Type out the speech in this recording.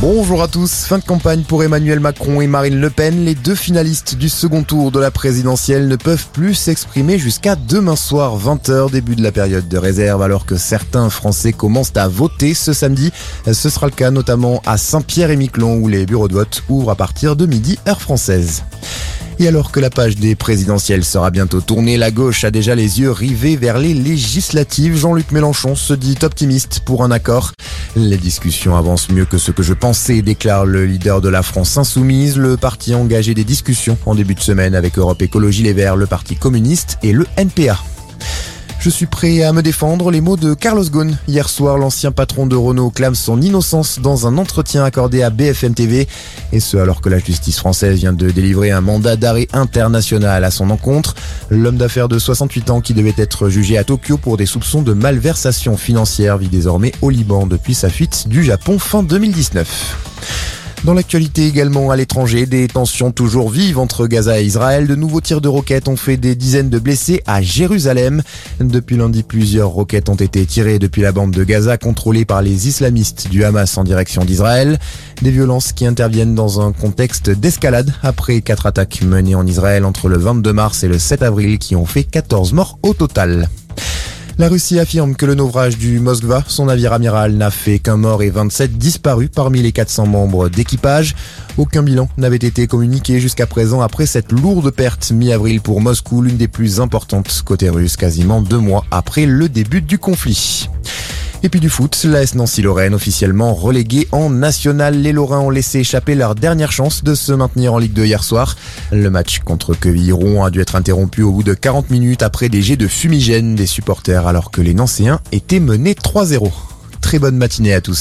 Bonjour à tous. Fin de campagne pour Emmanuel Macron et Marine Le Pen. Les deux finalistes du second tour de la présidentielle ne peuvent plus s'exprimer jusqu'à demain soir 20h, début de la période de réserve, alors que certains Français commencent à voter ce samedi. Ce sera le cas notamment à Saint-Pierre-et-Miquelon où les bureaux de vote ouvrent à partir de midi heure française. Et alors que la page des présidentielles sera bientôt tournée, la gauche a déjà les yeux rivés vers les législatives. Jean-Luc Mélenchon se dit optimiste pour un accord. Les discussions avancent mieux que ce que je pensais, déclare le leader de la France insoumise. Le parti engagé des discussions en début de semaine avec Europe Écologie Les Verts, le Parti communiste et le NPA. Je suis prêt à me défendre. Les mots de Carlos Ghosn. Hier soir, l'ancien patron de Renault clame son innocence dans un entretien accordé à BFM TV. Et ce, alors que la justice française vient de délivrer un mandat d'arrêt international à son encontre. L'homme d'affaires de 68 ans qui devait être jugé à Tokyo pour des soupçons de malversation financière vit désormais au Liban depuis sa fuite du Japon fin 2019. Dans l'actualité également à l'étranger, des tensions toujours vives entre Gaza et Israël. De nouveaux tirs de roquettes ont fait des dizaines de blessés à Jérusalem. Depuis lundi, plusieurs roquettes ont été tirées depuis la bande de Gaza contrôlée par les islamistes du Hamas en direction d'Israël. Des violences qui interviennent dans un contexte d'escalade après quatre attaques menées en Israël entre le 22 mars et le 7 avril qui ont fait 14 morts au total. La Russie affirme que le naufrage du Moskva, son navire amiral, n'a fait qu'un mort et 27 disparus parmi les 400 membres d'équipage. Aucun bilan n'avait été communiqué jusqu'à présent après cette lourde perte mi-avril pour Moscou, l'une des plus importantes côté russe, quasiment deux mois après le début du conflit. Et puis du foot, l'AS Nancy-Lorraine officiellement reléguée en national. Les Lorrains ont laissé échapper leur dernière chance de se maintenir en Ligue 2 hier soir. Le match contre Quevilly-Rouen a dû être interrompu au bout de 40 minutes après des jets de fumigène des supporters alors que les Nancéens étaient menés 3-0. Très bonne matinée à tous.